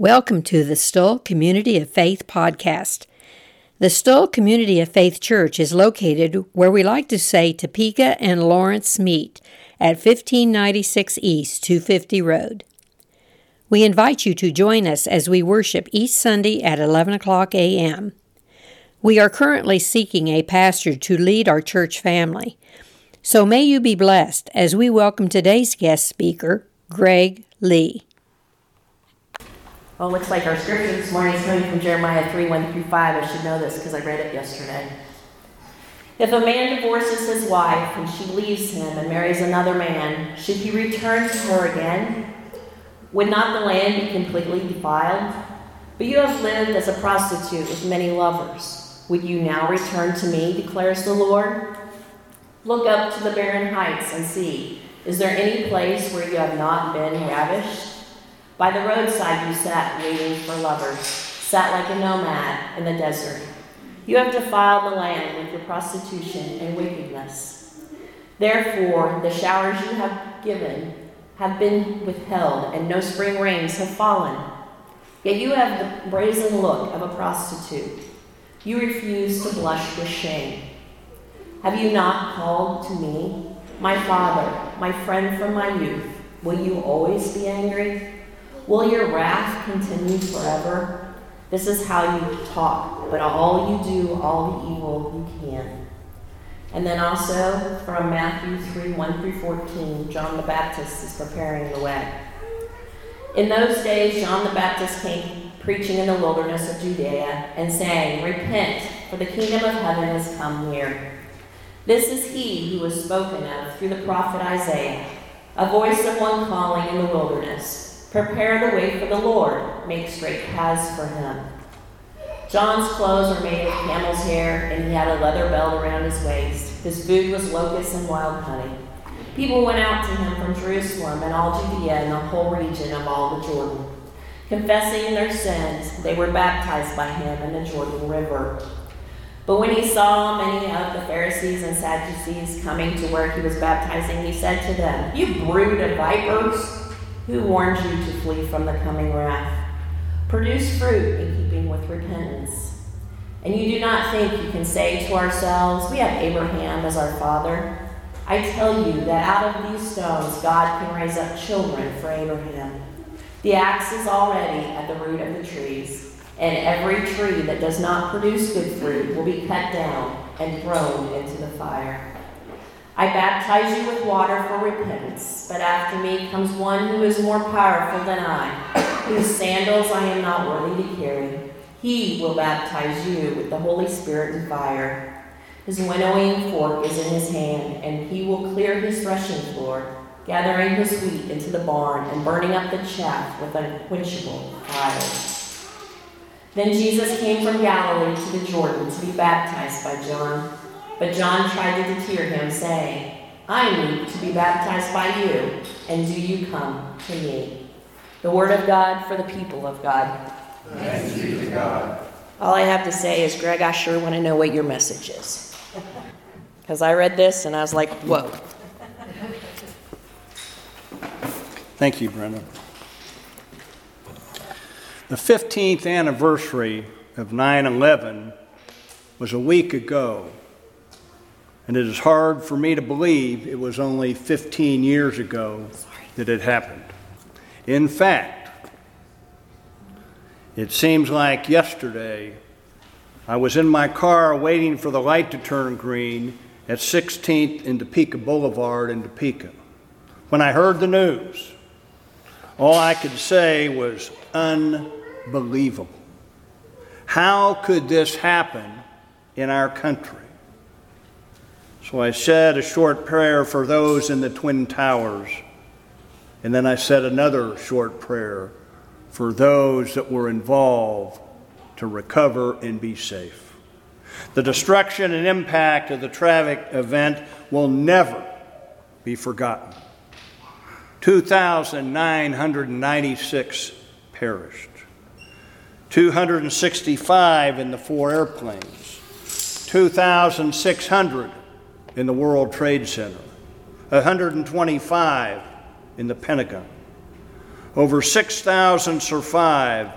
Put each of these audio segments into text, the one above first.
Welcome to the Stull Community of Faith podcast. The Stull Community of Faith Church is located where we like to say Topeka and Lawrence meet at 1596 East 250 Road. We invite you to join us as we worship each Sunday at 11 o'clock a.m. We are currently seeking a pastor to lead our church family. So may you be blessed as we welcome today's guest speaker, Greg Lee. Well, it looks like our scripture this morning is coming from Jeremiah 3 1 through 5. I should know this because I read it yesterday. If a man divorces his wife and she leaves him and marries another man, should he return to her again? Would not the land be completely defiled? But you have lived as a prostitute with many lovers. Would you now return to me, declares the Lord? Look up to the barren heights and see. Is there any place where you have not been ravished? By the roadside you sat waiting for lovers, sat like a nomad in the desert. You have defiled the land with your prostitution and wickedness. Therefore, the showers you have given have been withheld, and no spring rains have fallen. Yet you have the brazen look of a prostitute. You refuse to blush with shame. Have you not called to me, my father, my friend from my youth? Will you always be angry? Will your wrath continue forever? This is how you talk, but all you do, all the evil you can. And then also from Matthew 3 1 through 14, John the Baptist is preparing the way. In those days, John the Baptist came preaching in the wilderness of Judea and saying, Repent, for the kingdom of heaven has come near. This is he who was spoken of through the prophet Isaiah, a voice of one calling in the wilderness. Prepare the way for the Lord, make straight paths for him. John's clothes were made of camel's hair, and he had a leather belt around his waist. His food was locusts and wild honey. People went out to him from Jerusalem and all Judea and the whole region of all the Jordan. Confessing their sins, they were baptized by him in the Jordan River. But when he saw many of the Pharisees and Sadducees coming to where he was baptizing, he said to them, You brood of vipers! Who warned you to flee from the coming wrath? Produce fruit in keeping with repentance. And you do not think you can say to ourselves, We have Abraham as our father. I tell you that out of these stones God can raise up children for Abraham. The axe is already at the root of the trees, and every tree that does not produce good fruit will be cut down and thrown into the fire. I baptize you with water for repentance, but after me comes one who is more powerful than I, whose sandals I am not worthy to carry. He will baptize you with the Holy Spirit and fire. His winnowing fork is in his hand, and he will clear his threshing floor, gathering his wheat into the barn and burning up the chaff with unquenchable fire. Then Jesus came from Galilee to the Jordan to be baptized by John. But John tried to deter him, saying, I need to be baptized by you, and do you come to me? The word of God for the people of God. Thanks be to God. All I have to say is, Greg, I sure want to know what your message is. Because I read this and I was like, whoa. Thank you, Brenda. The 15th anniversary of 9 11 was a week ago and it is hard for me to believe it was only 15 years ago that it happened. In fact, it seems like yesterday I was in my car waiting for the light to turn green at 16th and Topeka Boulevard in Topeka. When I heard the news, all I could say was unbelievable. How could this happen in our country? So I said a short prayer for those in the Twin Towers. And then I said another short prayer for those that were involved to recover and be safe. The destruction and impact of the tragic event will never be forgotten. 2,996 perished, 265 in the four airplanes, 2,600 in the World Trade Center, 125 in the Pentagon, Over 6,000 survived,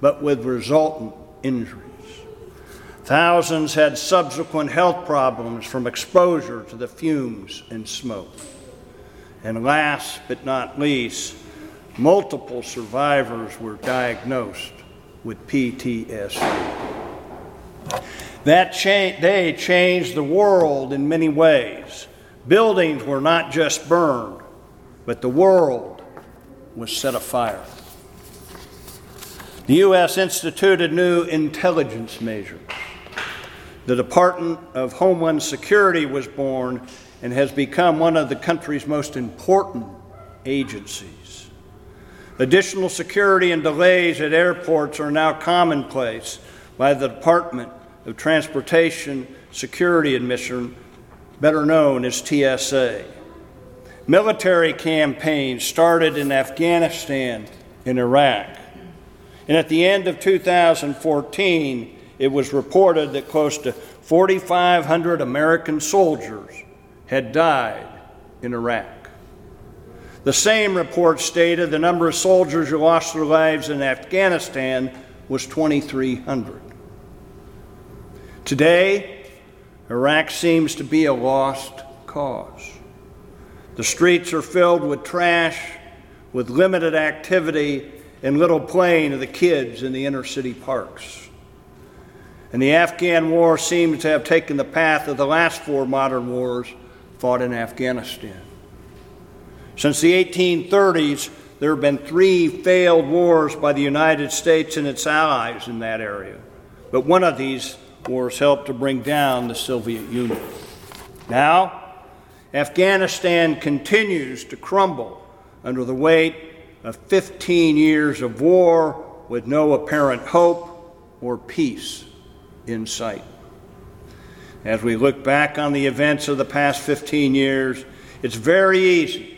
but with resultant injuries. Thousands had subsequent health problems from exposure to the fumes and smoke. And last but not least, multiple survivors were diagnosed with PTSD. That cha- day changed the world in many ways. Buildings were not just burned, but the world was set afire. The U.S. instituted new intelligence measures. The Department of Homeland Security was born and has become one of the country's most important agencies. Additional security and delays at airports are now commonplace by the Department of Transportation Security Admission, better known as TSA. Military campaigns started in Afghanistan and Iraq. And at the end of 2014, it was reported that close to 4,500 American soldiers had died in Iraq. The same report stated the number of soldiers who lost their lives in Afghanistan was 2,300. Today, Iraq seems to be a lost cause. The streets are filled with trash, with limited activity, and little playing of the kids in the inner city parks. And the Afghan war seems to have taken the path of the last four modern wars fought in Afghanistan. Since the 1830s, there have been three failed wars by the United States and its allies in that area. But one of these wars helped to bring down the Soviet Union. Now, Afghanistan continues to crumble under the weight of 15 years of war with no apparent hope or peace in sight. As we look back on the events of the past 15 years, it's very easy,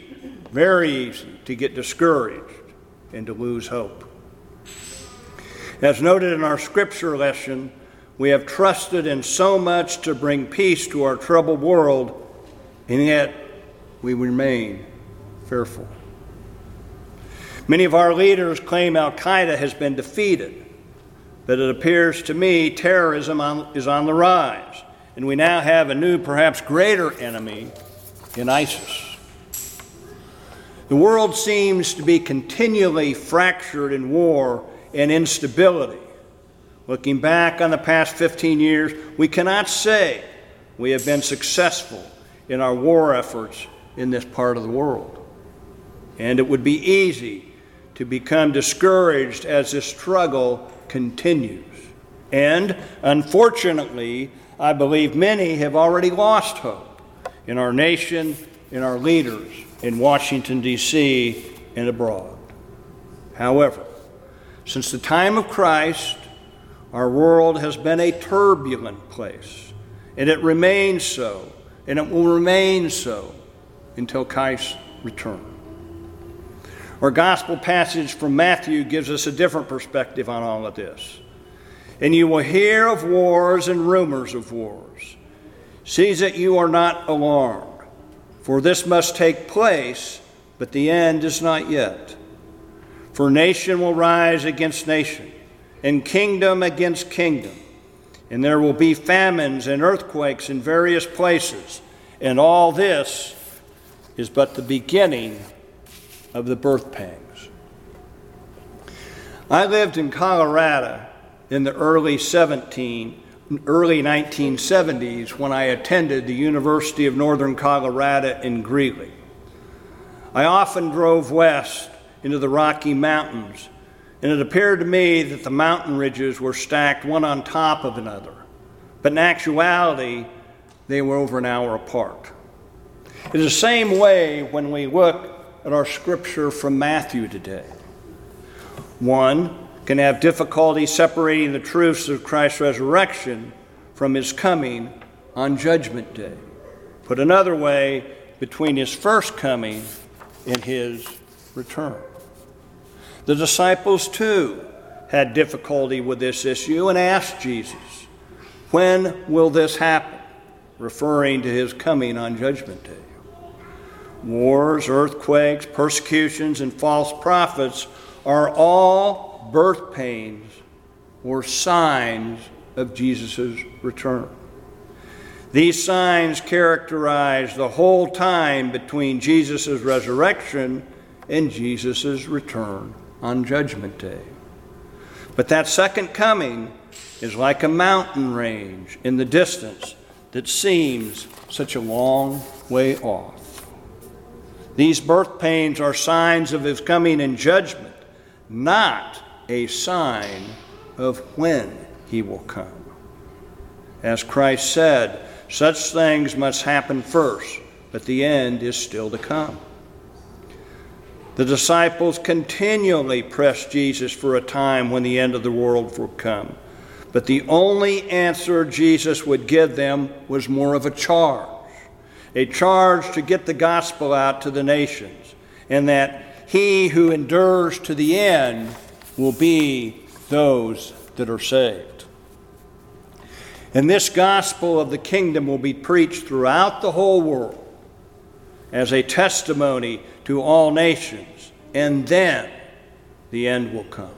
very easy to get discouraged and to lose hope. As noted in our scripture lesson, we have trusted in so much to bring peace to our troubled world, and yet we remain fearful. Many of our leaders claim Al Qaeda has been defeated, but it appears to me terrorism on, is on the rise, and we now have a new, perhaps greater enemy in ISIS. The world seems to be continually fractured in war and instability. Looking back on the past 15 years, we cannot say we have been successful in our war efforts in this part of the world. And it would be easy to become discouraged as this struggle continues. And unfortunately, I believe many have already lost hope in our nation, in our leaders in Washington, D.C., and abroad. However, since the time of Christ, our world has been a turbulent place, and it remains so, and it will remain so until Christ's return. Our gospel passage from Matthew gives us a different perspective on all of this. And you will hear of wars and rumors of wars. See that you are not alarmed, for this must take place, but the end is not yet. For nation will rise against nation and kingdom against kingdom. And there will be famines and earthquakes in various places. And all this is but the beginning of the birth pangs. I lived in Colorado in the early 17 early 1970s when I attended the University of Northern Colorado in Greeley. I often drove west into the Rocky Mountains and it appeared to me that the mountain ridges were stacked one on top of another. But in actuality, they were over an hour apart. It's the same way when we look at our scripture from Matthew today. One can have difficulty separating the truths of Christ's resurrection from his coming on Judgment Day. Put another way, between his first coming and his return. The disciples, too, had difficulty with this issue and asked Jesus, When will this happen? referring to his coming on Judgment Day. Wars, earthquakes, persecutions, and false prophets are all birth pains or signs of Jesus' return. These signs characterize the whole time between Jesus' resurrection and Jesus' return on Judgment Day. But that second coming is like a mountain range in the distance that seems such a long way off. These birth pains are signs of his coming in judgment, not a sign of when he will come. As Christ said, such things must happen first, but the end is still to come. The disciples continually pressed Jesus for a time when the end of the world would come. But the only answer Jesus would give them was more of a charge a charge to get the gospel out to the nations, and that he who endures to the end will be those that are saved. And this gospel of the kingdom will be preached throughout the whole world as a testimony to all nations, and then the end will come.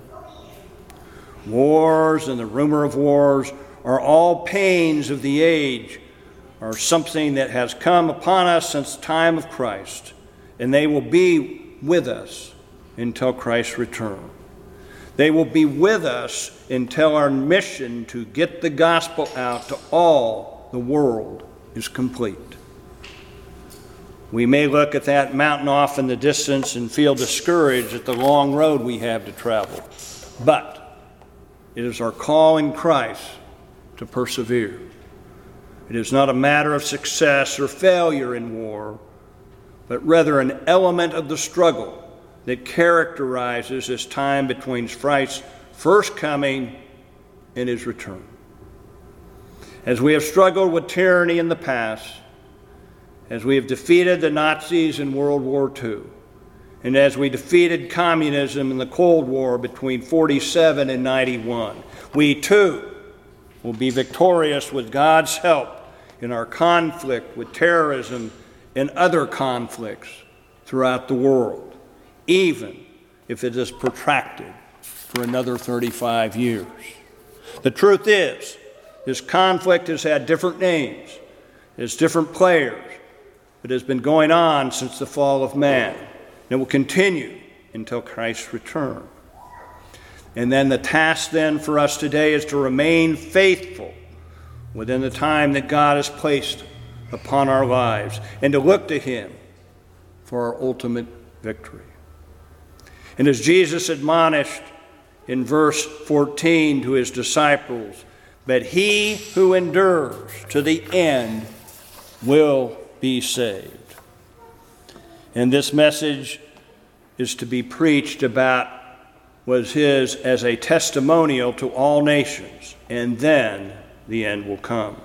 Wars and the rumor of wars are all pains of the age, are something that has come upon us since the time of Christ, and they will be with us until Christ's return. They will be with us until our mission to get the gospel out to all the world is complete. We may look at that mountain off in the distance and feel discouraged at the long road we have to travel. But it is our call in Christ to persevere. It is not a matter of success or failure in war, but rather an element of the struggle that characterizes this time between Christ's first coming and his return. As we have struggled with tyranny in the past, as we have defeated the Nazis in World War II, and as we defeated communism in the Cold War between 47 and 91, we too will be victorious with God's help in our conflict with terrorism and other conflicts throughout the world, even if it is protracted for another 35 years. The truth is, this conflict has had different names, has different players, but has been going on since the fall of man. And it will continue until Christ's return. And then the task then for us today is to remain faithful within the time that God has placed upon our lives and to look to Him for our ultimate victory. And as Jesus admonished in verse 14 to his disciples, but he who endures to the end will be saved. And this message is to be preached about was his as a testimonial to all nations, and then the end will come.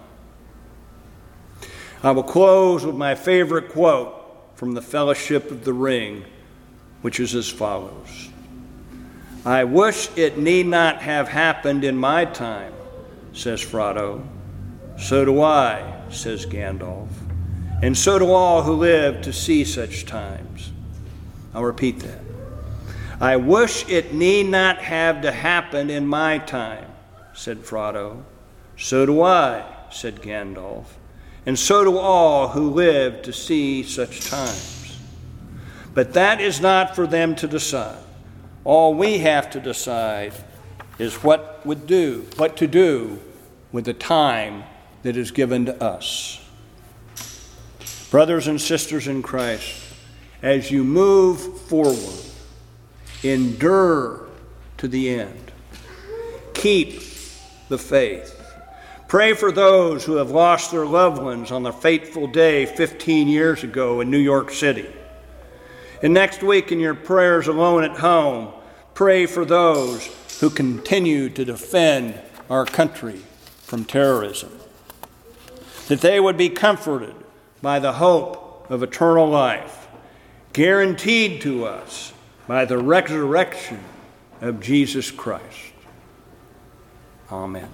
I will close with my favorite quote from the Fellowship of the Ring, which is as follows I wish it need not have happened in my time, says Frodo. So do I, says Gandalf and so do all who live to see such times. I'll repeat that. I wish it need not have to happen in my time, said Frodo. So do I, said Gandalf, and so do all who live to see such times. But that is not for them to decide. All we have to decide is what would do, what to do with the time that is given to us. Brothers and sisters in Christ, as you move forward, endure to the end. Keep the faith. Pray for those who have lost their loved ones on the fateful day 15 years ago in New York City. And next week, in your prayers alone at home, pray for those who continue to defend our country from terrorism. That they would be comforted by the hope of eternal life, guaranteed to us by the resurrection of Jesus Christ. Amen.